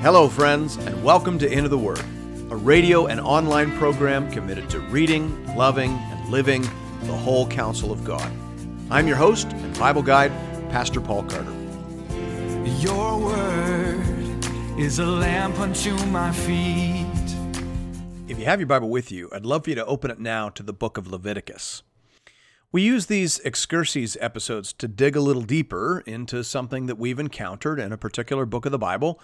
Hello, friends, and welcome to Into the Word, a radio and online program committed to reading, loving, and living the whole counsel of God. I'm your host and Bible guide, Pastor Paul Carter. Your word is a lamp unto my feet. If you have your Bible with you, I'd love for you to open it now to the book of Leviticus. We use these excursus episodes to dig a little deeper into something that we've encountered in a particular book of the Bible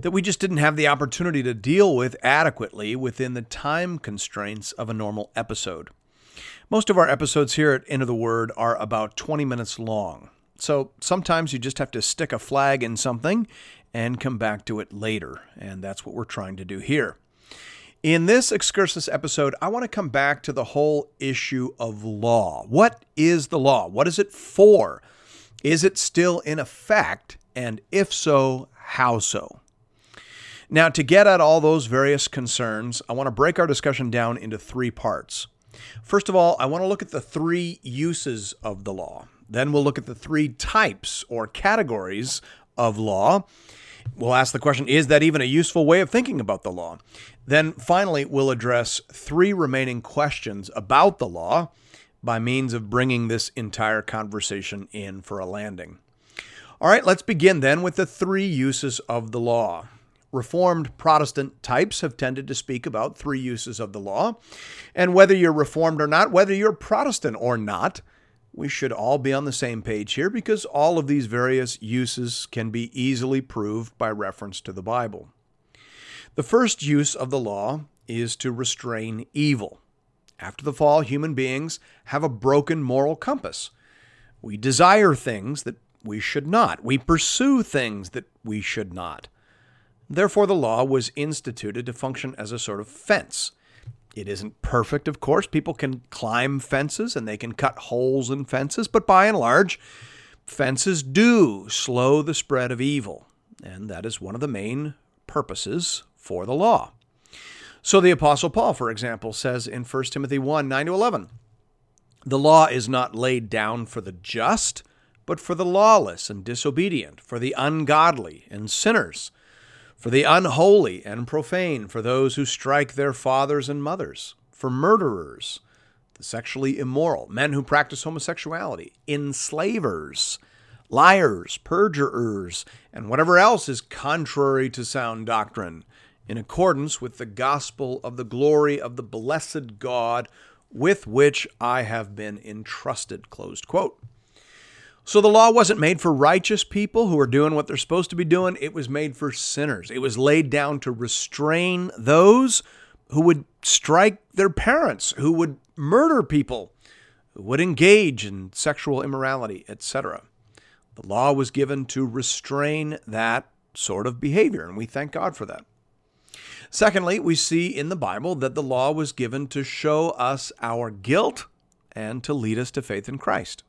that we just didn't have the opportunity to deal with adequately within the time constraints of a normal episode. Most of our episodes here at Into the Word are about 20 minutes long. So sometimes you just have to stick a flag in something and come back to it later. And that's what we're trying to do here. In this excursus episode, I want to come back to the whole issue of law. What is the law? What is it for? Is it still in effect? And if so, how so? Now, to get at all those various concerns, I want to break our discussion down into three parts. First of all, I want to look at the three uses of the law. Then we'll look at the three types or categories of law. We'll ask the question is that even a useful way of thinking about the law? Then finally, we'll address three remaining questions about the law by means of bringing this entire conversation in for a landing. All right, let's begin then with the three uses of the law. Reformed Protestant types have tended to speak about three uses of the law. And whether you're Reformed or not, whether you're Protestant or not, we should all be on the same page here because all of these various uses can be easily proved by reference to the Bible. The first use of the law is to restrain evil. After the fall, human beings have a broken moral compass. We desire things that we should not. We pursue things that we should not. Therefore, the law was instituted to function as a sort of fence it isn't perfect, of course. People can climb fences and they can cut holes in fences, but by and large, fences do slow the spread of evil. And that is one of the main purposes for the law. So the Apostle Paul, for example, says in 1 Timothy 1 9 to 11, the law is not laid down for the just, but for the lawless and disobedient, for the ungodly and sinners for the unholy and profane, for those who strike their fathers and mothers, for murderers, the sexually immoral, men who practice homosexuality, enslavers, liars, perjurers, and whatever else is contrary to sound doctrine, in accordance with the gospel of the glory of the blessed God with which I have been entrusted. Closed quote. So the law wasn't made for righteous people who are doing what they're supposed to be doing. It was made for sinners. It was laid down to restrain those who would strike their parents, who would murder people, who would engage in sexual immorality, etc. The law was given to restrain that sort of behavior, and we thank God for that. Secondly, we see in the Bible that the law was given to show us our guilt and to lead us to faith in Christ.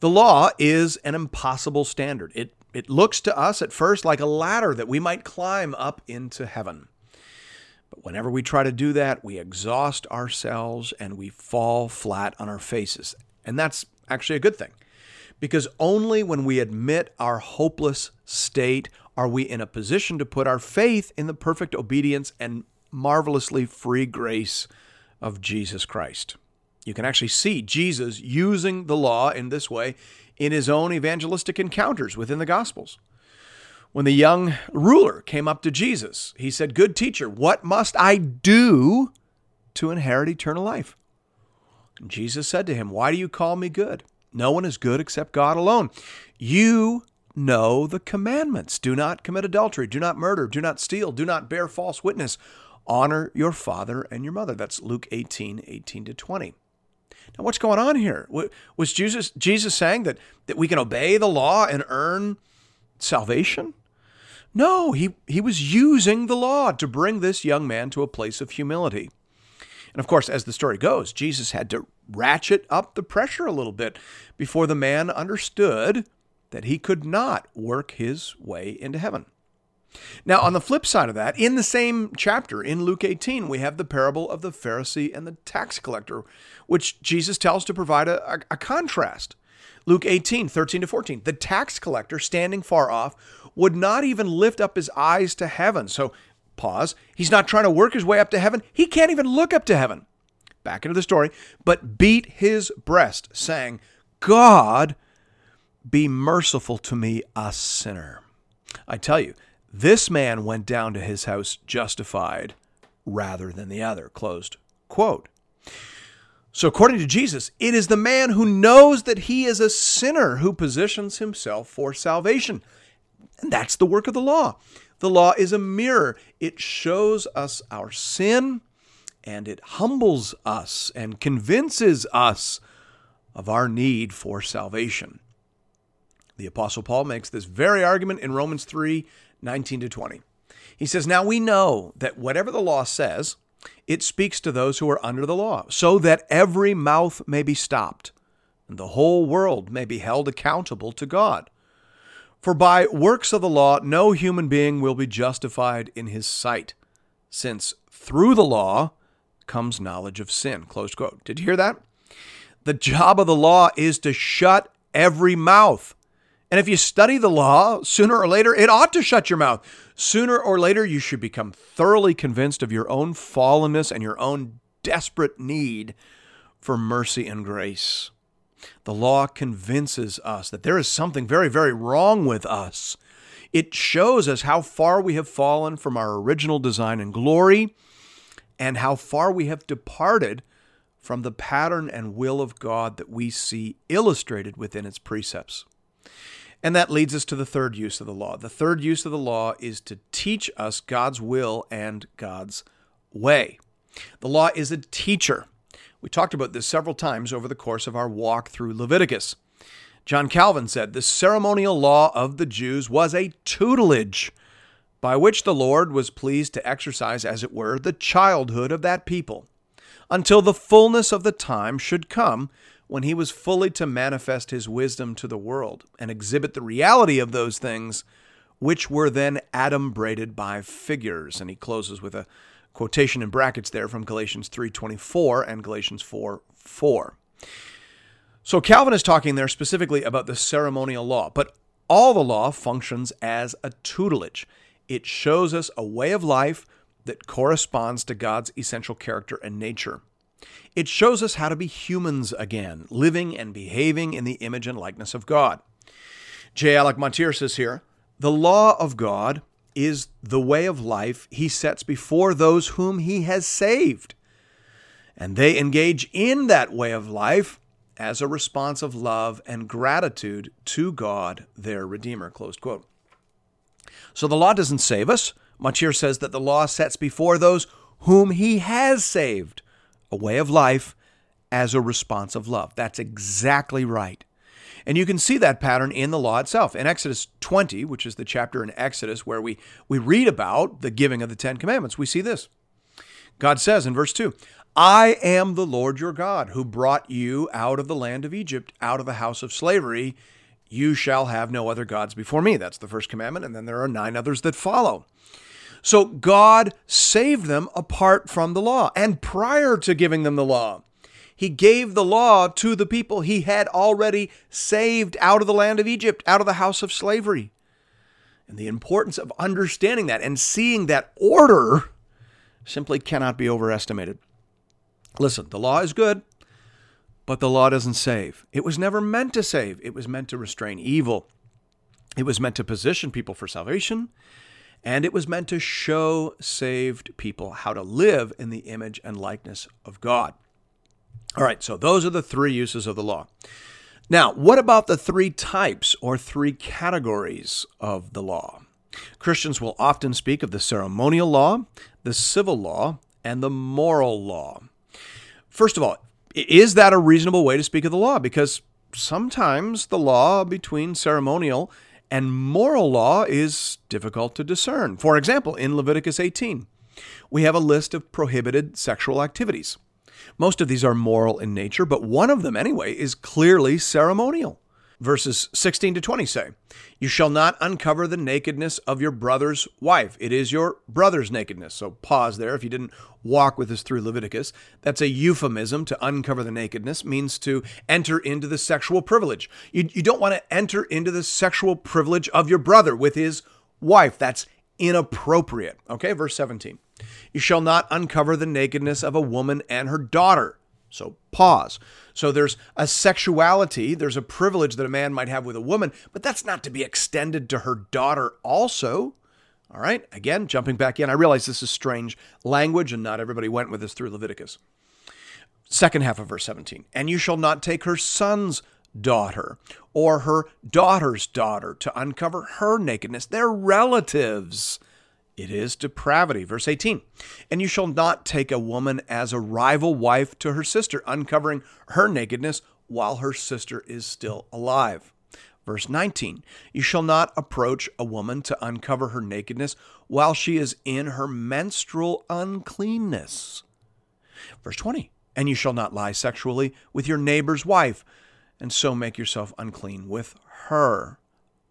The law is an impossible standard. It, it looks to us at first like a ladder that we might climb up into heaven. But whenever we try to do that, we exhaust ourselves and we fall flat on our faces. And that's actually a good thing. Because only when we admit our hopeless state are we in a position to put our faith in the perfect obedience and marvelously free grace of Jesus Christ. You can actually see Jesus using the law in this way in his own evangelistic encounters within the Gospels. When the young ruler came up to Jesus, he said, Good teacher, what must I do to inherit eternal life? And Jesus said to him, Why do you call me good? No one is good except God alone. You know the commandments do not commit adultery, do not murder, do not steal, do not bear false witness, honor your father and your mother. That's Luke 18 18 to 20. Now, what's going on here? Was Jesus Jesus saying that that we can obey the law and earn salvation? No, he he was using the law to bring this young man to a place of humility. And of course, as the story goes, Jesus had to ratchet up the pressure a little bit before the man understood that he could not work his way into heaven. Now, on the flip side of that, in the same chapter, in Luke 18, we have the parable of the Pharisee and the tax collector, which Jesus tells to provide a, a, a contrast. Luke 18, 13 to 14. The tax collector, standing far off, would not even lift up his eyes to heaven. So, pause. He's not trying to work his way up to heaven. He can't even look up to heaven. Back into the story, but beat his breast, saying, God, be merciful to me, a sinner. I tell you, this man went down to his house justified rather than the other. Closed quote. So, according to Jesus, it is the man who knows that he is a sinner who positions himself for salvation. And that's the work of the law. The law is a mirror, it shows us our sin and it humbles us and convinces us of our need for salvation. The Apostle Paul makes this very argument in Romans 3 19 to 20. He says, Now we know that whatever the law says, it speaks to those who are under the law, so that every mouth may be stopped, and the whole world may be held accountable to God. For by works of the law, no human being will be justified in his sight, since through the law comes knowledge of sin. Close quote. Did you hear that? The job of the law is to shut every mouth. And if you study the law, sooner or later, it ought to shut your mouth. Sooner or later, you should become thoroughly convinced of your own fallenness and your own desperate need for mercy and grace. The law convinces us that there is something very, very wrong with us. It shows us how far we have fallen from our original design and glory, and how far we have departed from the pattern and will of God that we see illustrated within its precepts. And that leads us to the third use of the law. The third use of the law is to teach us God's will and God's way. The law is a teacher. We talked about this several times over the course of our walk through Leviticus. John Calvin said the ceremonial law of the Jews was a tutelage by which the Lord was pleased to exercise, as it were, the childhood of that people, until the fullness of the time should come when he was fully to manifest his wisdom to the world and exhibit the reality of those things which were then adumbrated by figures. And he closes with a quotation in brackets there from Galatians 3:24 and Galatians 4:4 so Calvin is talking there specifically about the ceremonial law but all the law functions as a tutelage. It shows us a way of life that corresponds to God's essential character and nature it shows us how to be humans again, living and behaving in the image and likeness of God. J. Alec Motyer says here the law of God is the way of life he sets before those whom he has saved. And they engage in that way of life as a response of love and gratitude to God, their Redeemer. Closed quote. So the law doesn't save us. Motyer says that the law sets before those whom he has saved a way of life as a response of love. That's exactly right. And you can see that pattern in the law itself. In Exodus 20, which is the chapter in Exodus where we, we read about the giving of the Ten Commandments, we see this. God says in verse 2 I am the Lord your God who brought you out of the land of Egypt, out of the house of slavery. You shall have no other gods before me. That's the first commandment. And then there are nine others that follow. So God saved them apart from the law and prior to giving them the law. He gave the law to the people he had already saved out of the land of Egypt, out of the house of slavery. And the importance of understanding that and seeing that order simply cannot be overestimated. Listen, the law is good, but the law doesn't save. It was never meant to save, it was meant to restrain evil. It was meant to position people for salvation and it was meant to show saved people how to live in the image and likeness of God. All right, so those are the three uses of the law. Now, what about the three types or three categories of the law? Christians will often speak of the ceremonial law, the civil law, and the moral law. First of all, is that a reasonable way to speak of the law? Because sometimes the law between ceremonial and moral law is difficult to discern. For example, in Leviticus 18, we have a list of prohibited sexual activities. Most of these are moral in nature, but one of them, anyway, is clearly ceremonial. Verses 16 to 20 say, You shall not uncover the nakedness of your brother's wife. It is your brother's nakedness. So pause there if you didn't walk with us through Leviticus. That's a euphemism to uncover the nakedness, means to enter into the sexual privilege. You, you don't want to enter into the sexual privilege of your brother with his wife. That's inappropriate. Okay, verse 17. You shall not uncover the nakedness of a woman and her daughter. So pause. So there's a sexuality, there's a privilege that a man might have with a woman, but that's not to be extended to her daughter also. All right, again, jumping back in, I realize this is strange language and not everybody went with us through Leviticus. Second half of verse 17, and you shall not take her son's daughter or her daughter's daughter to uncover her nakedness. They're relatives. It is depravity. Verse 18 And you shall not take a woman as a rival wife to her sister, uncovering her nakedness while her sister is still alive. Verse 19 You shall not approach a woman to uncover her nakedness while she is in her menstrual uncleanness. Verse 20 And you shall not lie sexually with your neighbor's wife, and so make yourself unclean with her.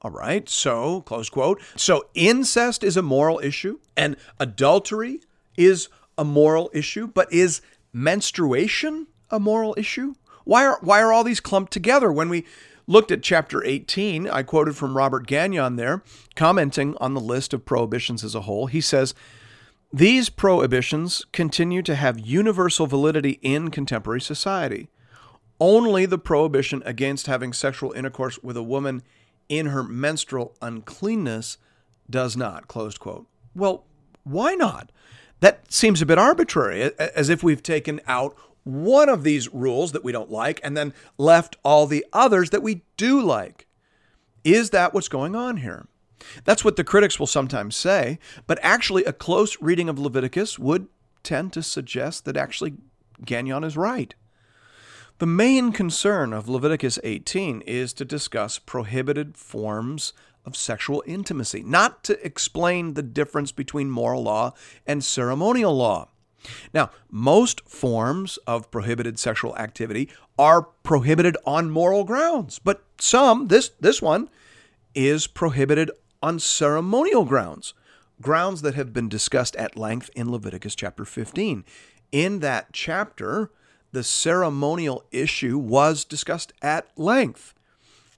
All right, so, close quote. So, incest is a moral issue, and adultery is a moral issue, but is menstruation a moral issue? Why are, why are all these clumped together? When we looked at chapter 18, I quoted from Robert Gagnon there, commenting on the list of prohibitions as a whole. He says, These prohibitions continue to have universal validity in contemporary society. Only the prohibition against having sexual intercourse with a woman in her menstrual uncleanness does not. Closed quote. Well, why not? That seems a bit arbitrary, as if we've taken out one of these rules that we don't like and then left all the others that we do like. Is that what's going on here? That's what the critics will sometimes say, but actually, a close reading of Leviticus would tend to suggest that actually Gagnon is right. The main concern of Leviticus 18 is to discuss prohibited forms of sexual intimacy, not to explain the difference between moral law and ceremonial law. Now, most forms of prohibited sexual activity are prohibited on moral grounds, but some, this, this one, is prohibited on ceremonial grounds, grounds that have been discussed at length in Leviticus chapter 15. In that chapter, the ceremonial issue was discussed at length,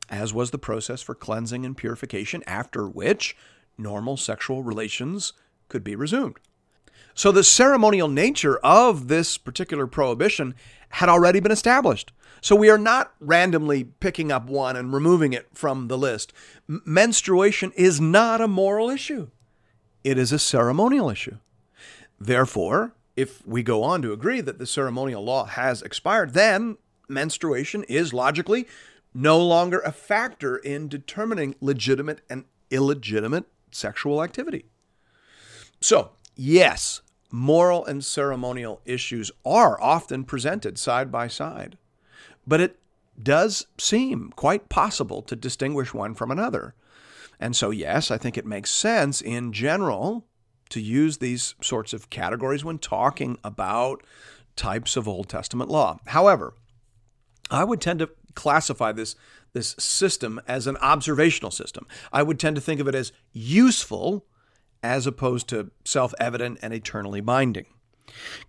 as was the process for cleansing and purification, after which normal sexual relations could be resumed. So the ceremonial nature of this particular prohibition had already been established. So we are not randomly picking up one and removing it from the list. M- menstruation is not a moral issue, it is a ceremonial issue. Therefore, if we go on to agree that the ceremonial law has expired, then menstruation is logically no longer a factor in determining legitimate and illegitimate sexual activity. So, yes, moral and ceremonial issues are often presented side by side, but it does seem quite possible to distinguish one from another. And so, yes, I think it makes sense in general to use these sorts of categories when talking about types of Old Testament law. However, I would tend to classify this this system as an observational system. I would tend to think of it as useful as opposed to self-evident and eternally binding.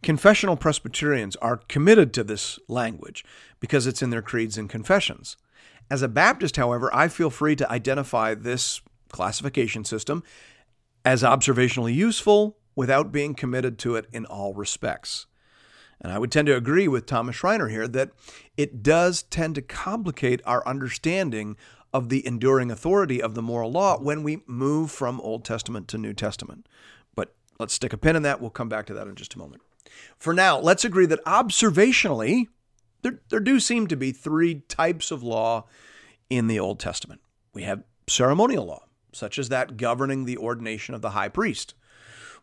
Confessional Presbyterians are committed to this language because it's in their creeds and confessions. As a Baptist, however, I feel free to identify this classification system as observationally useful without being committed to it in all respects. And I would tend to agree with Thomas Schreiner here that it does tend to complicate our understanding of the enduring authority of the moral law when we move from Old Testament to New Testament. But let's stick a pin in that. We'll come back to that in just a moment. For now, let's agree that observationally, there, there do seem to be three types of law in the Old Testament. We have ceremonial law, such as that governing the ordination of the high priest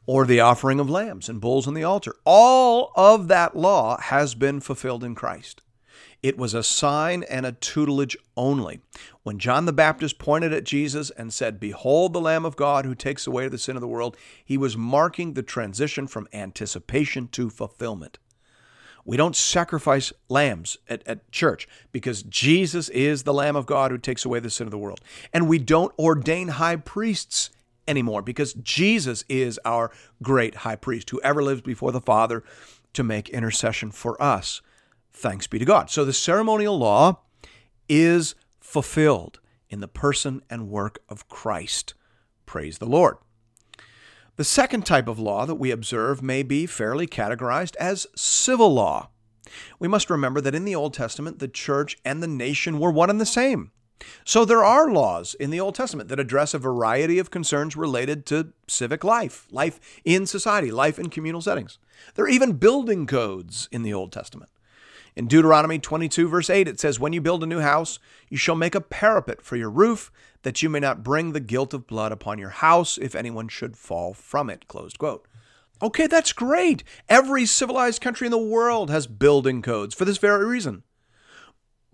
or the offering of lambs and bulls on the altar. All of that law has been fulfilled in Christ. It was a sign and a tutelage only. When John the Baptist pointed at Jesus and said, Behold the Lamb of God who takes away the sin of the world, he was marking the transition from anticipation to fulfillment. We don't sacrifice lambs at, at church because Jesus is the Lamb of God who takes away the sin of the world. And we don't ordain high priests anymore because Jesus is our great high priest who ever lives before the Father to make intercession for us. Thanks be to God. So the ceremonial law is fulfilled in the person and work of Christ. Praise the Lord. The second type of law that we observe may be fairly categorized as civil law. We must remember that in the Old Testament, the church and the nation were one and the same. So there are laws in the Old Testament that address a variety of concerns related to civic life, life in society, life in communal settings. There are even building codes in the Old Testament. In Deuteronomy 22, verse 8, it says, When you build a new house, you shall make a parapet for your roof, that you may not bring the guilt of blood upon your house if anyone should fall from it. Closed quote. Okay, that's great. Every civilized country in the world has building codes for this very reason.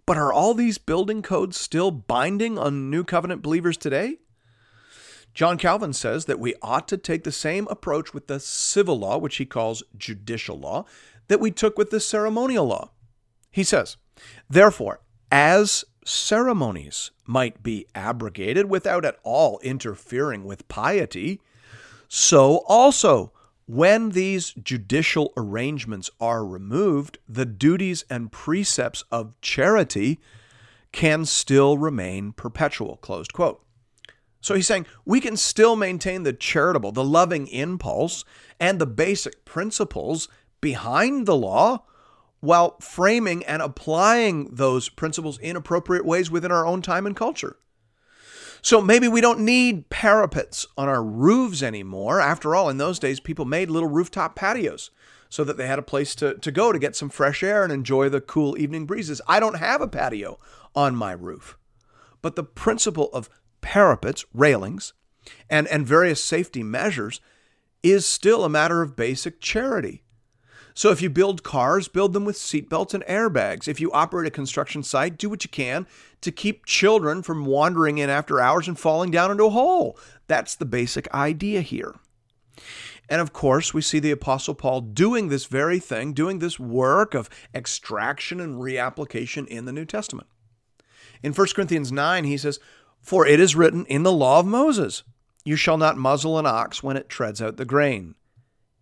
But are all these building codes still binding on New Covenant believers today? John Calvin says that we ought to take the same approach with the civil law, which he calls judicial law, that we took with the ceremonial law. He says, Therefore, as ceremonies might be abrogated without at all interfering with piety, so also when these judicial arrangements are removed, the duties and precepts of charity can still remain perpetual. Closed quote. So he's saying we can still maintain the charitable, the loving impulse, and the basic principles behind the law while framing and applying those principles in appropriate ways within our own time and culture. So maybe we don't need parapets on our roofs anymore. After all, in those days, people made little rooftop patios so that they had a place to, to go to get some fresh air and enjoy the cool evening breezes. I don't have a patio on my roof. But the principle of parapets, railings, and, and various safety measures is still a matter of basic charity. So if you build cars, build them with seatbelts and airbags. If you operate a construction site, do what you can to keep children from wandering in after hours and falling down into a hole. That's the basic idea here. And of course, we see the Apostle Paul doing this very thing, doing this work of extraction and reapplication in the New Testament. In 1 Corinthians 9, he says, For it is written in the law of Moses, You shall not muzzle an ox when it treads out the grain.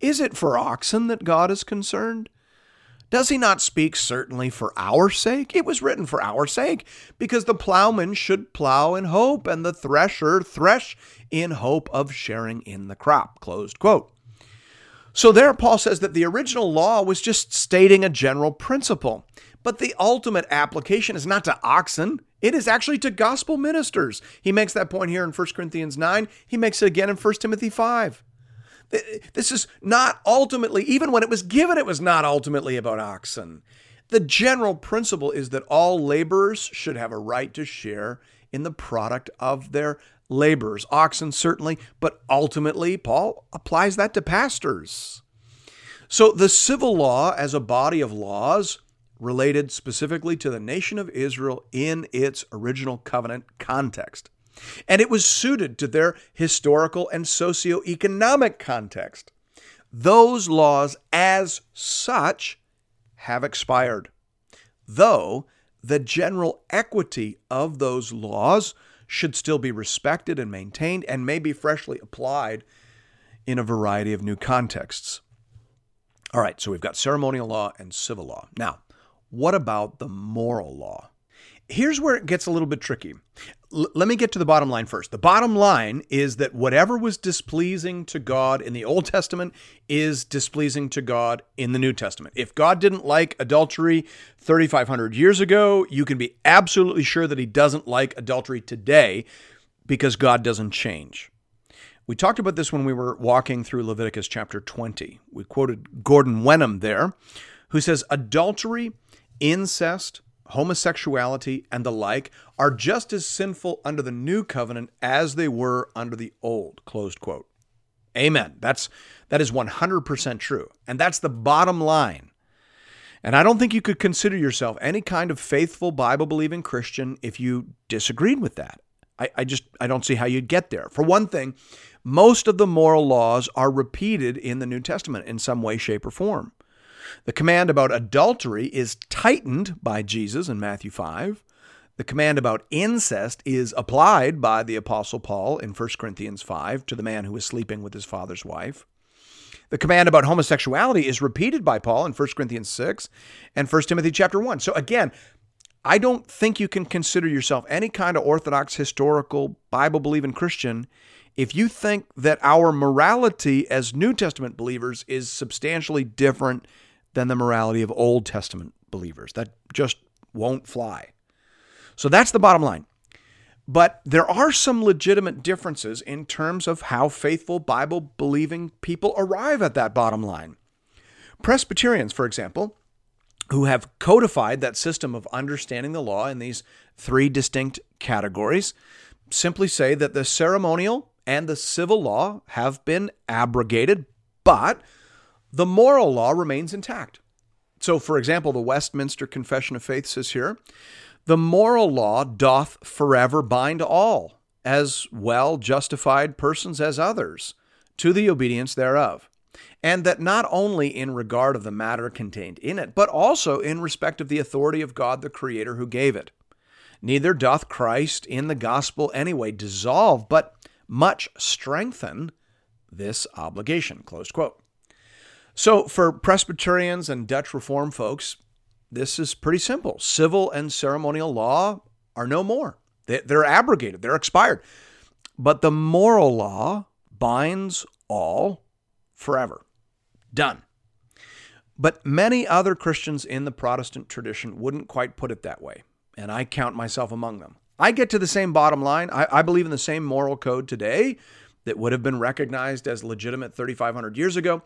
Is it for oxen that God is concerned? Does he not speak certainly for our sake? It was written for our sake, because the plowman should plow in hope, and the thresher thresh in hope of sharing in the crop. Closed quote. So there, Paul says that the original law was just stating a general principle, but the ultimate application is not to oxen. It is actually to gospel ministers. He makes that point here in 1 Corinthians 9. He makes it again in 1 Timothy 5. This is not ultimately, even when it was given, it was not ultimately about oxen. The general principle is that all laborers should have a right to share in the product of their labors. Oxen, certainly, but ultimately, Paul applies that to pastors. So the civil law, as a body of laws, related specifically to the nation of Israel in its original covenant context and it was suited to their historical and socio-economic context. Those laws, as such, have expired, though the general equity of those laws should still be respected and maintained and may be freshly applied in a variety of new contexts. All right, so we've got ceremonial law and civil law. Now, what about the moral law? Here's where it gets a little bit tricky. Let me get to the bottom line first. The bottom line is that whatever was displeasing to God in the Old Testament is displeasing to God in the New Testament. If God didn't like adultery 3,500 years ago, you can be absolutely sure that He doesn't like adultery today because God doesn't change. We talked about this when we were walking through Leviticus chapter 20. We quoted Gordon Wenham there, who says adultery, incest, homosexuality, and the like are just as sinful under the new covenant as they were under the old. Closed quote. Amen. That's that is 100% true. And that's the bottom line. And I don't think you could consider yourself any kind of faithful Bible believing Christian if you disagreed with that. I, I just I don't see how you'd get there. For one thing, most of the moral laws are repeated in the New Testament in some way, shape, or form. The command about adultery is tightened by Jesus in Matthew 5. The command about incest is applied by the Apostle Paul in 1 Corinthians 5 to the man who is sleeping with his father's wife. The command about homosexuality is repeated by Paul in 1 Corinthians 6 and 1 Timothy chapter 1. So again, I don't think you can consider yourself any kind of orthodox, historical, Bible believing Christian if you think that our morality as New Testament believers is substantially different than the morality of Old Testament believers. That just won't fly. So that's the bottom line. But there are some legitimate differences in terms of how faithful Bible believing people arrive at that bottom line. Presbyterians, for example, who have codified that system of understanding the law in these three distinct categories, simply say that the ceremonial and the civil law have been abrogated, but the moral law remains intact. So, for example, the Westminster Confession of Faith says here the moral law doth forever bind all, as well justified persons as others, to the obedience thereof. And that not only in regard of the matter contained in it, but also in respect of the authority of God the Creator who gave it. Neither doth Christ in the gospel anyway dissolve, but much strengthen this obligation. Close quote. So, for Presbyterians and Dutch Reform folks, this is pretty simple. Civil and ceremonial law are no more, they're abrogated, they're expired. But the moral law binds all forever. Done. But many other Christians in the Protestant tradition wouldn't quite put it that way, and I count myself among them. I get to the same bottom line. I, I believe in the same moral code today that would have been recognized as legitimate 3,500 years ago.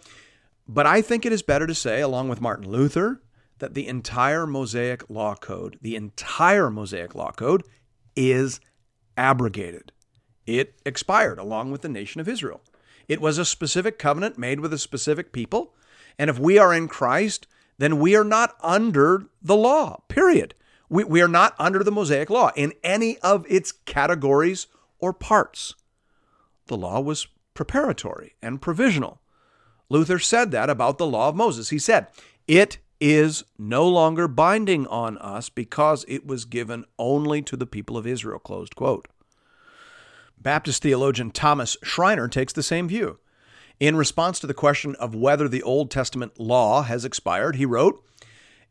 But I think it is better to say, along with Martin Luther, that the entire Mosaic Law Code, the entire Mosaic Law Code, is abrogated. It expired along with the nation of Israel. It was a specific covenant made with a specific people. And if we are in Christ, then we are not under the law, period. We, we are not under the Mosaic law in any of its categories or parts. The law was preparatory and provisional. Luther said that about the law of Moses. He said, It is no longer binding on us because it was given only to the people of Israel. Closed quote. Baptist theologian Thomas Schreiner takes the same view. In response to the question of whether the Old Testament law has expired, he wrote,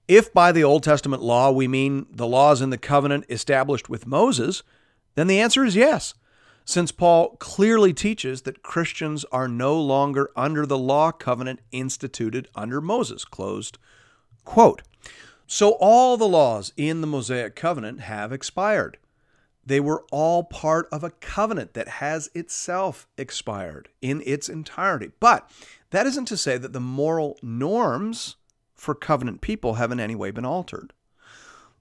If by the Old Testament law we mean the laws in the covenant established with Moses, then the answer is yes, since Paul clearly teaches that Christians are no longer under the law covenant instituted under Moses. Closed Quote So all the laws in the Mosaic covenant have expired. They were all part of a covenant that has itself expired in its entirety. But that isn't to say that the moral norms for covenant people have in any way been altered.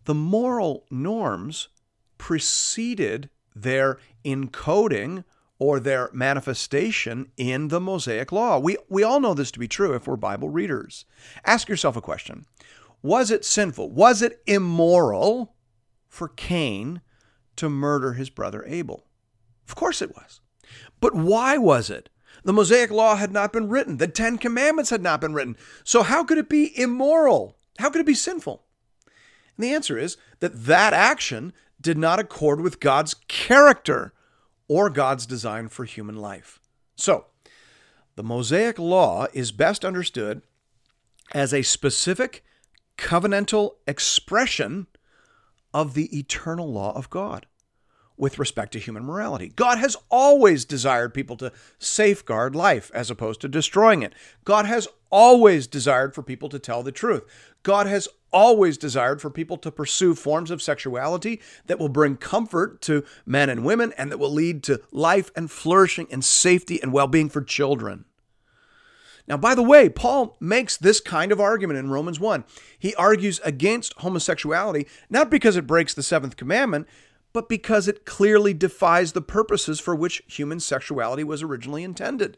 The moral norms preceded their encoding or their manifestation in the Mosaic Law. We, we all know this to be true if we're Bible readers. Ask yourself a question Was it sinful? Was it immoral for Cain to murder his brother Abel? Of course it was. But why was it? The Mosaic Law had not been written, the Ten Commandments had not been written. So, how could it be immoral? How could it be sinful? And the answer is that that action did not accord with God's character or God's design for human life. So, the Mosaic Law is best understood as a specific covenantal expression of the eternal law of God with respect to human morality. God has always desired people to safeguard life as opposed to destroying it. God has always desired for people to tell the truth. God has always desired for people to pursue forms of sexuality that will bring comfort to men and women and that will lead to life and flourishing and safety and well being for children. Now, by the way, Paul makes this kind of argument in Romans 1. He argues against homosexuality, not because it breaks the seventh commandment, but because it clearly defies the purposes for which human sexuality was originally intended.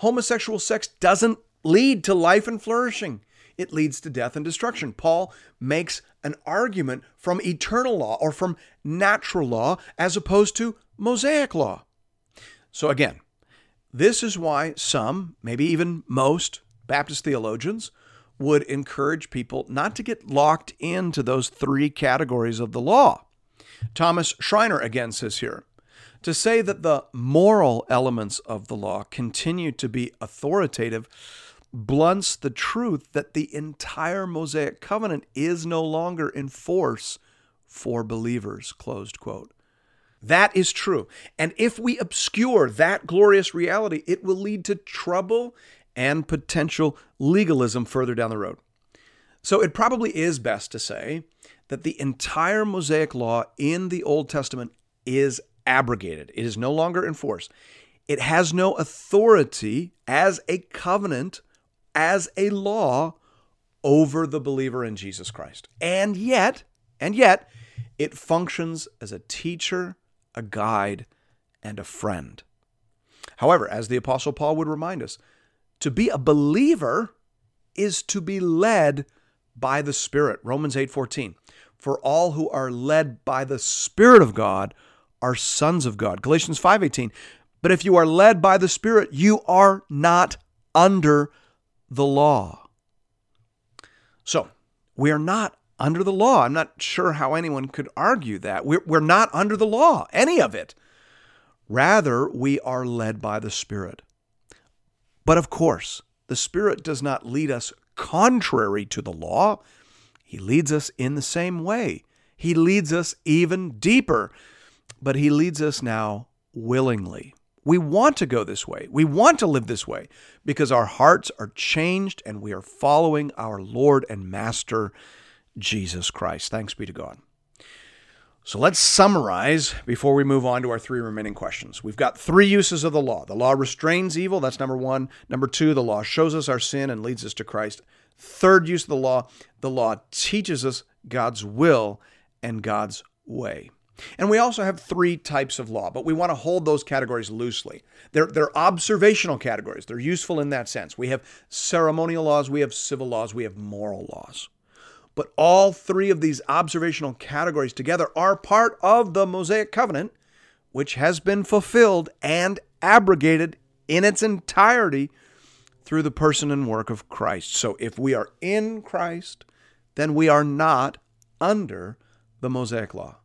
Homosexual sex doesn't lead to life and flourishing it leads to death and destruction. Paul makes an argument from eternal law or from natural law as opposed to Mosaic law. So, again, this is why some, maybe even most, Baptist theologians would encourage people not to get locked into those three categories of the law. Thomas Schreiner again says here to say that the moral elements of the law continue to be authoritative blunts the truth that the entire Mosaic covenant is no longer in force for believers. Closed quote. That is true. And if we obscure that glorious reality, it will lead to trouble and potential legalism further down the road. So it probably is best to say that the entire Mosaic law in the Old Testament is abrogated, it is no longer in force. It has no authority as a covenant, as a law over the believer in Jesus Christ. And yet, and yet, it functions as a teacher, a guide, and a friend. However, as the Apostle Paul would remind us, to be a believer is to be led by the Spirit. Romans 8:14. For all who are led by the Spirit of God are sons of God. Galatians 5:18. But if you are led by the Spirit, you are not under the law. So, we are not under the law. I'm not sure how anyone could argue that. We're, we're not under the law, any of it. Rather, we are led by the Spirit. But of course, the Spirit does not lead us contrary to the law. He leads us in the same way. He leads us even deeper, but He leads us now willingly. We want to go this way. We want to live this way because our hearts are changed and we are following our Lord and Master, Jesus Christ. Thanks be to God. So let's summarize before we move on to our three remaining questions. We've got three uses of the law. The law restrains evil, that's number one. Number two, the law shows us our sin and leads us to Christ. Third use of the law, the law teaches us God's will and God's way. And we also have three types of law, but we want to hold those categories loosely. They're, they're observational categories, they're useful in that sense. We have ceremonial laws, we have civil laws, we have moral laws. But all three of these observational categories together are part of the Mosaic covenant, which has been fulfilled and abrogated in its entirety through the person and work of Christ. So if we are in Christ, then we are not under the Mosaic law.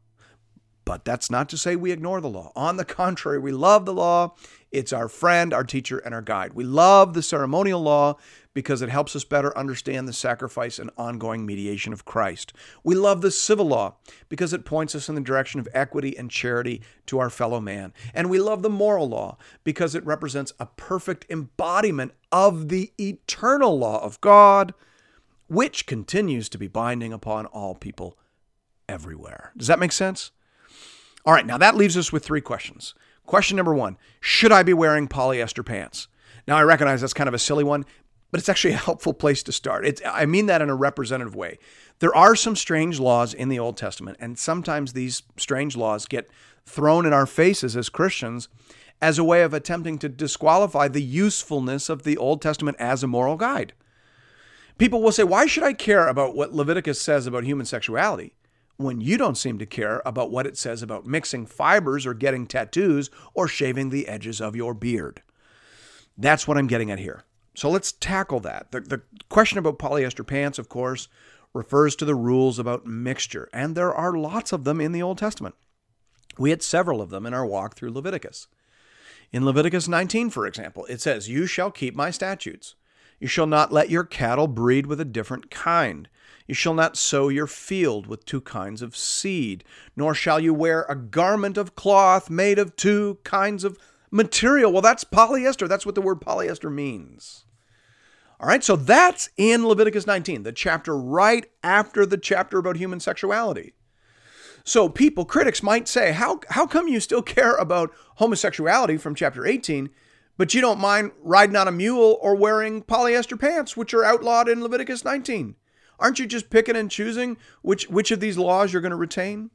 But that's not to say we ignore the law. On the contrary, we love the law. It's our friend, our teacher, and our guide. We love the ceremonial law because it helps us better understand the sacrifice and ongoing mediation of Christ. We love the civil law because it points us in the direction of equity and charity to our fellow man. And we love the moral law because it represents a perfect embodiment of the eternal law of God, which continues to be binding upon all people everywhere. Does that make sense? All right, now that leaves us with three questions. Question number one Should I be wearing polyester pants? Now, I recognize that's kind of a silly one, but it's actually a helpful place to start. It's, I mean that in a representative way. There are some strange laws in the Old Testament, and sometimes these strange laws get thrown in our faces as Christians as a way of attempting to disqualify the usefulness of the Old Testament as a moral guide. People will say, Why should I care about what Leviticus says about human sexuality? When you don't seem to care about what it says about mixing fibers or getting tattoos or shaving the edges of your beard. That's what I'm getting at here. So let's tackle that. The, the question about polyester pants, of course, refers to the rules about mixture, and there are lots of them in the Old Testament. We had several of them in our walk through Leviticus. In Leviticus 19, for example, it says, You shall keep my statutes. You shall not let your cattle breed with a different kind. You shall not sow your field with two kinds of seed, nor shall you wear a garment of cloth made of two kinds of material. Well, that's polyester. That's what the word polyester means. All right, so that's in Leviticus 19, the chapter right after the chapter about human sexuality. So people, critics might say, how, how come you still care about homosexuality from chapter 18, but you don't mind riding on a mule or wearing polyester pants, which are outlawed in Leviticus 19? Aren't you just picking and choosing which, which of these laws you're going to retain?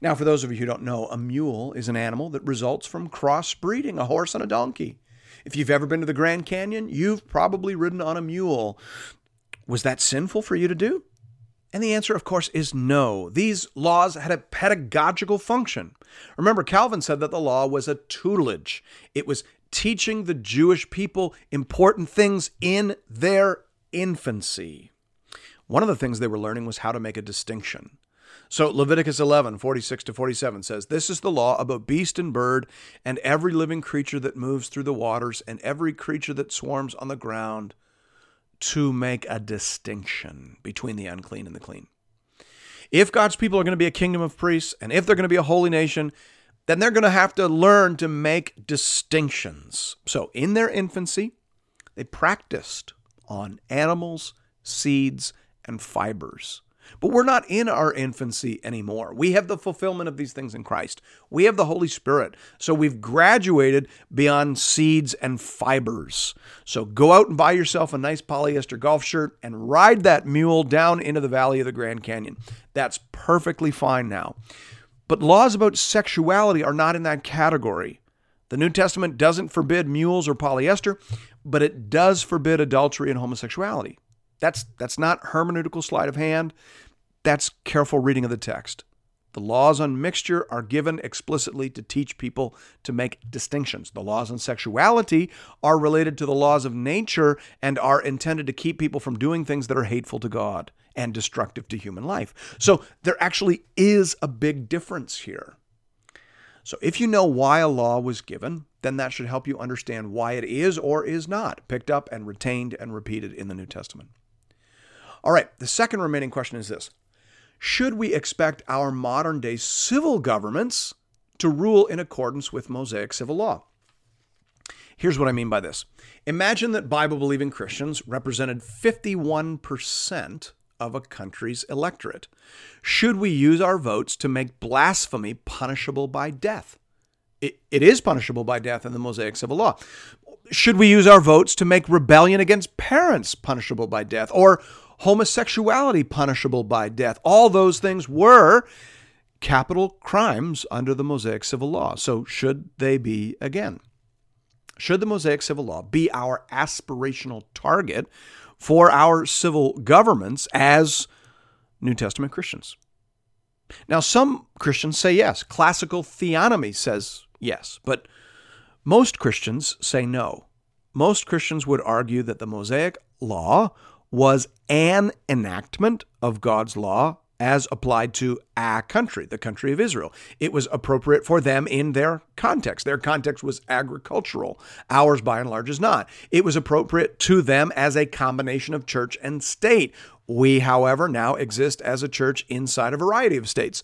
Now, for those of you who don't know, a mule is an animal that results from crossbreeding a horse and a donkey. If you've ever been to the Grand Canyon, you've probably ridden on a mule. Was that sinful for you to do? And the answer, of course, is no. These laws had a pedagogical function. Remember, Calvin said that the law was a tutelage, it was teaching the Jewish people important things in their infancy. One of the things they were learning was how to make a distinction. So Leviticus 11, 46 to 47 says, This is the law about beast and bird, and every living creature that moves through the waters, and every creature that swarms on the ground, to make a distinction between the unclean and the clean. If God's people are going to be a kingdom of priests, and if they're going to be a holy nation, then they're going to have to learn to make distinctions. So in their infancy, they practiced on animals, seeds, and fibers. But we're not in our infancy anymore. We have the fulfillment of these things in Christ. We have the Holy Spirit. So we've graduated beyond seeds and fibers. So go out and buy yourself a nice polyester golf shirt and ride that mule down into the valley of the Grand Canyon. That's perfectly fine now. But laws about sexuality are not in that category. The New Testament doesn't forbid mules or polyester, but it does forbid adultery and homosexuality. That's that's not hermeneutical sleight of hand. That's careful reading of the text. The laws on mixture are given explicitly to teach people to make distinctions. The laws on sexuality are related to the laws of nature and are intended to keep people from doing things that are hateful to God and destructive to human life. So there actually is a big difference here. So if you know why a law was given, then that should help you understand why it is or is not picked up and retained and repeated in the New Testament. All right, the second remaining question is this Should we expect our modern day civil governments to rule in accordance with Mosaic civil law? Here's what I mean by this Imagine that Bible believing Christians represented 51% of a country's electorate. Should we use our votes to make blasphemy punishable by death? It, it is punishable by death in the Mosaic civil law. Should we use our votes to make rebellion against parents punishable by death or homosexuality punishable by death. All those things were capital crimes under the Mosaic civil law. So, should they be again? Should the Mosaic civil law be our aspirational target for our civil governments as New Testament Christians? Now, some Christians say yes. Classical theonomy says yes, but most Christians say no. Most Christians would argue that the Mosaic law was an enactment of God's law as applied to a country, the country of Israel. It was appropriate for them in their context. Their context was agricultural. Ours, by and large, is not. It was appropriate to them as a combination of church and state. We, however, now exist as a church inside a variety of states.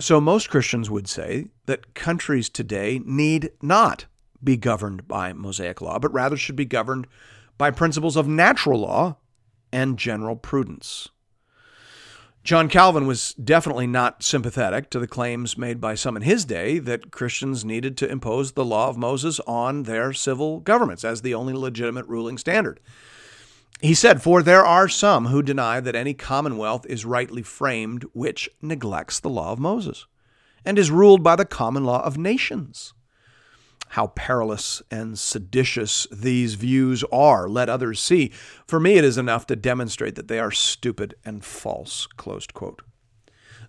So most Christians would say that countries today need not be governed by Mosaic law, but rather should be governed by principles of natural law and general prudence. John Calvin was definitely not sympathetic to the claims made by some in his day that Christians needed to impose the law of Moses on their civil governments as the only legitimate ruling standard. He said, For there are some who deny that any commonwealth is rightly framed which neglects the law of Moses and is ruled by the common law of nations how perilous and seditious these views are. Let others see. For me, it is enough to demonstrate that they are stupid and false. Closed quote.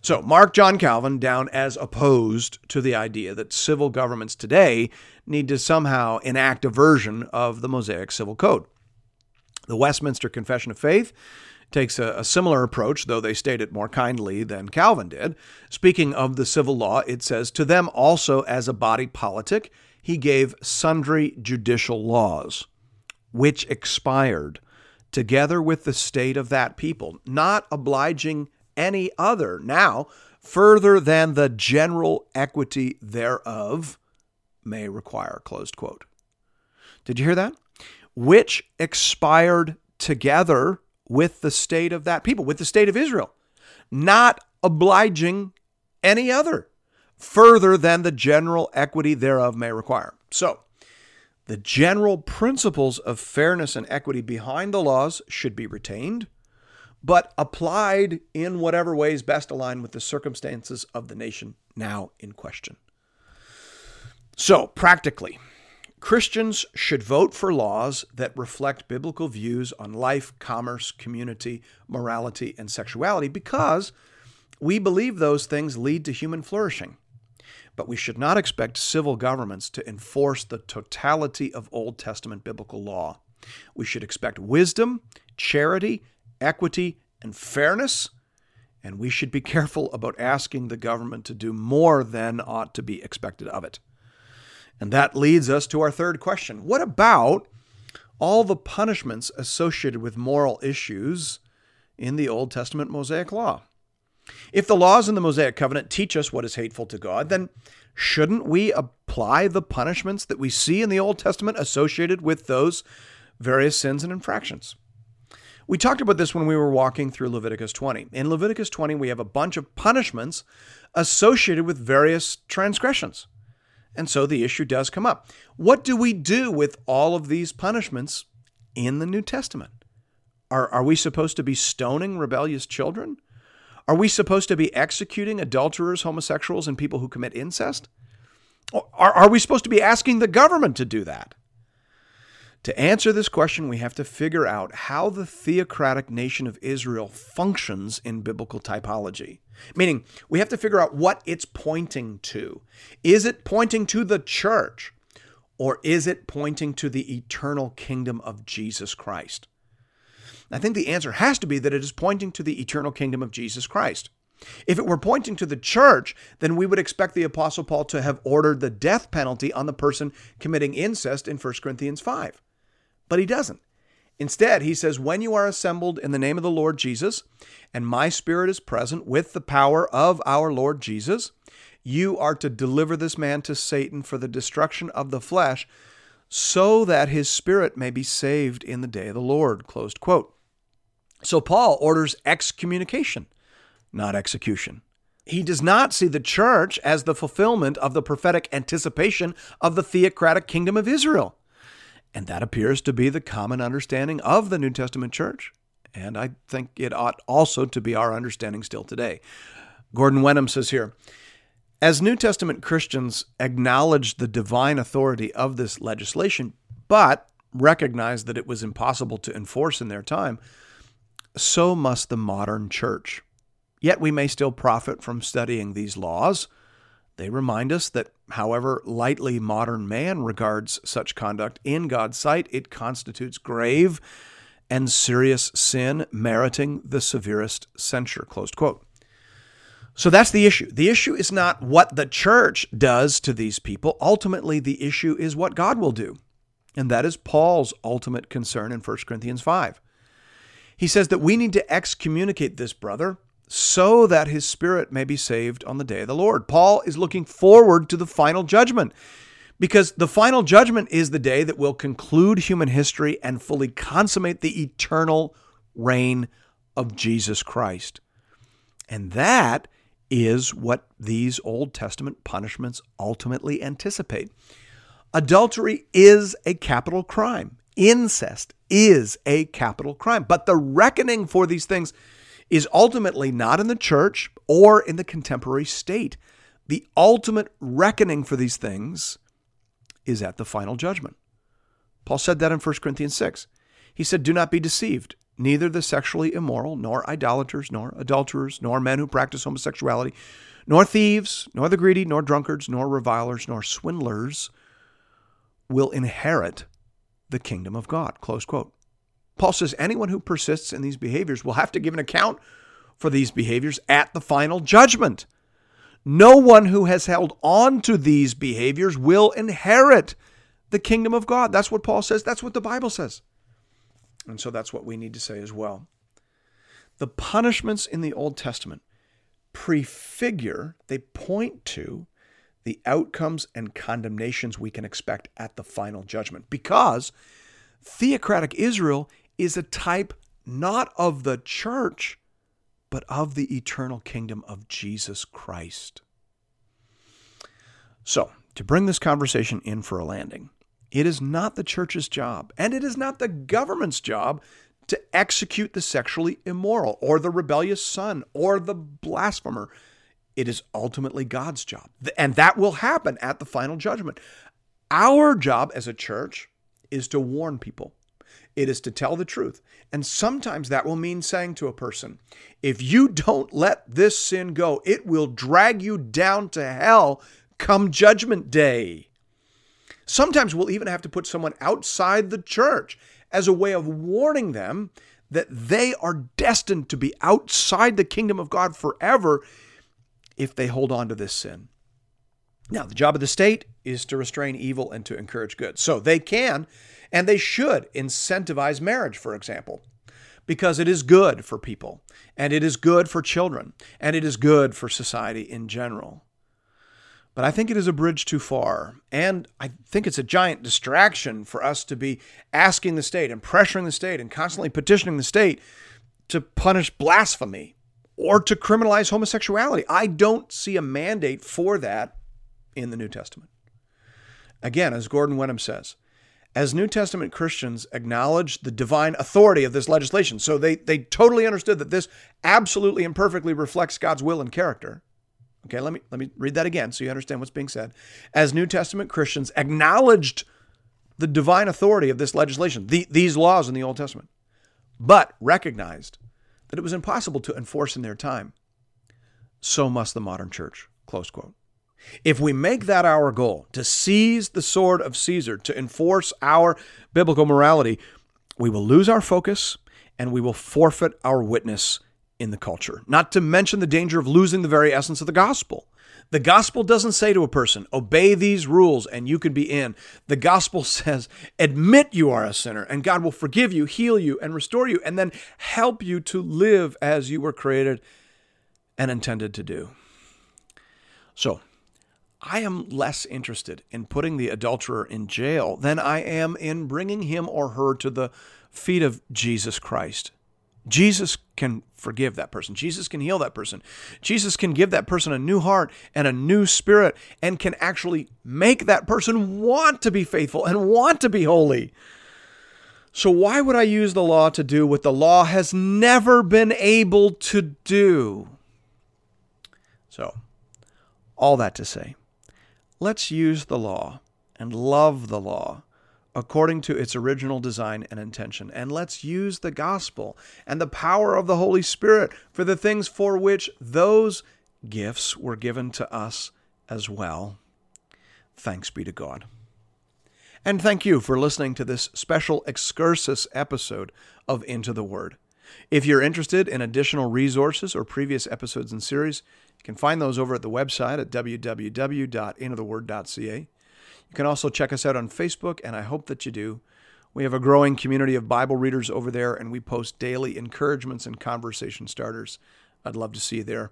So, mark John Calvin down as opposed to the idea that civil governments today need to somehow enact a version of the Mosaic Civil Code. The Westminster Confession of Faith takes a, a, similar approach, though they state it more kindly than Calvin did. Speaking of the civil law, it says, To them also as a body politic, he gave sundry judicial laws, which expired, together with the state of that people, not obliging any other now further than the general equity thereof may require. Closed quote. Did you hear that? Which expired together with the state of that people, with the state of Israel, not obliging any other further than the general equity thereof may require. So, the general principles of fairness and equity behind the laws should be retained, but applied in whatever ways best align with the circumstances of the nation now in question. So, practically, Christians should vote for laws that reflect biblical views on life, commerce, community, morality, and sexuality because we believe those things lead to human flourishing but we should not expect civil governments to enforce the totality of Old Testament biblical law. We should expect wisdom, charity, equity, and fairness. And we should be careful about asking the government to do more than ought to be expected of it. And that leads us to our third question What about all the punishments associated with moral issues in the Old Testament Mosaic Law? If the laws in the Mosaic Covenant teach us what is hateful to God, then shouldn't we apply the punishments that we see in the Old Testament associated with those various sins and infractions? We talked about this when we were walking through Leviticus 20. In Leviticus 20, we have a bunch of punishments associated with various transgressions. And so the issue does come up. What do we do with all of these punishments in the New Testament? Are, are we supposed to be stoning rebellious children? Are we supposed to be executing adulterers, homosexuals, and people who commit incest? Are, are we supposed to be asking the government to do that? To answer this question, we have to figure out how the theocratic nation of Israel functions in biblical typology. Meaning, we have to figure out what it's pointing to. Is it pointing to the church, or is it pointing to the eternal kingdom of Jesus Christ? I think the answer has to be that it is pointing to the eternal kingdom of Jesus Christ. If it were pointing to the church, then we would expect the Apostle Paul to have ordered the death penalty on the person committing incest in 1 Corinthians 5. But he doesn't. Instead, he says, When you are assembled in the name of the Lord Jesus, and my spirit is present with the power of our Lord Jesus, you are to deliver this man to Satan for the destruction of the flesh, so that his spirit may be saved in the day of the Lord. Closed quote. So Paul orders excommunication, not execution. He does not see the church as the fulfillment of the prophetic anticipation of the theocratic kingdom of Israel. And that appears to be the common understanding of the New Testament church. And I think it ought also to be our understanding still today. Gordon Wenham says here As New Testament Christians acknowledge the divine authority of this legislation, but recognize that it was impossible to enforce in their time, so must the modern church. Yet we may still profit from studying these laws. They remind us that, however lightly modern man regards such conduct, in God's sight it constitutes grave and serious sin, meriting the severest censure. Closed quote. So that's the issue. The issue is not what the church does to these people. Ultimately, the issue is what God will do. And that is Paul's ultimate concern in 1 Corinthians 5. He says that we need to excommunicate this brother so that his spirit may be saved on the day of the Lord. Paul is looking forward to the final judgment because the final judgment is the day that will conclude human history and fully consummate the eternal reign of Jesus Christ. And that is what these Old Testament punishments ultimately anticipate. Adultery is a capital crime. Incest is a capital crime. But the reckoning for these things is ultimately not in the church or in the contemporary state. The ultimate reckoning for these things is at the final judgment. Paul said that in 1 Corinthians 6. He said, Do not be deceived. Neither the sexually immoral, nor idolaters, nor adulterers, nor men who practice homosexuality, nor thieves, nor the greedy, nor drunkards, nor revilers, nor swindlers will inherit the kingdom of God. Close quote. Paul says anyone who persists in these behaviors will have to give an account for these behaviors at the final judgment. No one who has held on to these behaviors will inherit the kingdom of God. That's what Paul says. That's what the Bible says. And so that's what we need to say as well. The punishments in the Old Testament prefigure, they point to the outcomes and condemnations we can expect at the final judgment. Because theocratic Israel is a type not of the church, but of the eternal kingdom of Jesus Christ. So, to bring this conversation in for a landing, it is not the church's job, and it is not the government's job to execute the sexually immoral, or the rebellious son, or the blasphemer. It is ultimately God's job. And that will happen at the final judgment. Our job as a church is to warn people, it is to tell the truth. And sometimes that will mean saying to a person, if you don't let this sin go, it will drag you down to hell come judgment day. Sometimes we'll even have to put someone outside the church as a way of warning them that they are destined to be outside the kingdom of God forever if they hold on to this sin. Now, the job of the state is to restrain evil and to encourage good. So they can and they should incentivize marriage, for example, because it is good for people and it is good for children and it is good for society in general. But I think it is a bridge too far. And I think it's a giant distraction for us to be asking the state and pressuring the state and constantly petitioning the state to punish blasphemy or to criminalize homosexuality. I don't see a mandate for that in the New Testament. Again, as Gordon Wenham says, as New Testament Christians acknowledged the divine authority of this legislation, so they, they totally understood that this absolutely and perfectly reflects God's will and character. Okay, let me let me read that again so you understand what's being said. As New Testament Christians acknowledged the divine authority of this legislation, the, these laws in the Old Testament, but recognized that it was impossible to enforce in their time, so must the modern church. Close quote. If we make that our goal, to seize the sword of Caesar, to enforce our biblical morality, we will lose our focus and we will forfeit our witness in the culture. Not to mention the danger of losing the very essence of the gospel. The gospel doesn't say to a person, obey these rules and you can be in. The gospel says, admit you are a sinner and God will forgive you, heal you, and restore you, and then help you to live as you were created and intended to do. So, I am less interested in putting the adulterer in jail than I am in bringing him or her to the feet of Jesus Christ. Jesus can forgive that person. Jesus can heal that person. Jesus can give that person a new heart and a new spirit and can actually make that person want to be faithful and want to be holy. So, why would I use the law to do what the law has never been able to do? So, all that to say, Let's use the law and love the law according to its original design and intention. And let's use the gospel and the power of the Holy Spirit for the things for which those gifts were given to us as well. Thanks be to God. And thank you for listening to this special excursus episode of Into the Word. If you're interested in additional resources or previous episodes and series, you can find those over at the website at www.intotheword.ca. You can also check us out on Facebook, and I hope that you do. We have a growing community of Bible readers over there, and we post daily encouragements and conversation starters. I'd love to see you there.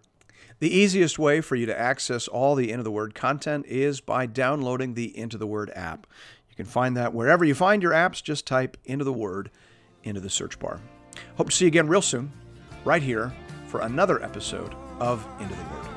The easiest way for you to access all the Into the Word content is by downloading the Into the Word app. You can find that wherever you find your apps, just type Into the Word into the search bar. Hope to see you again real soon, right here, for another episode of Into the Word.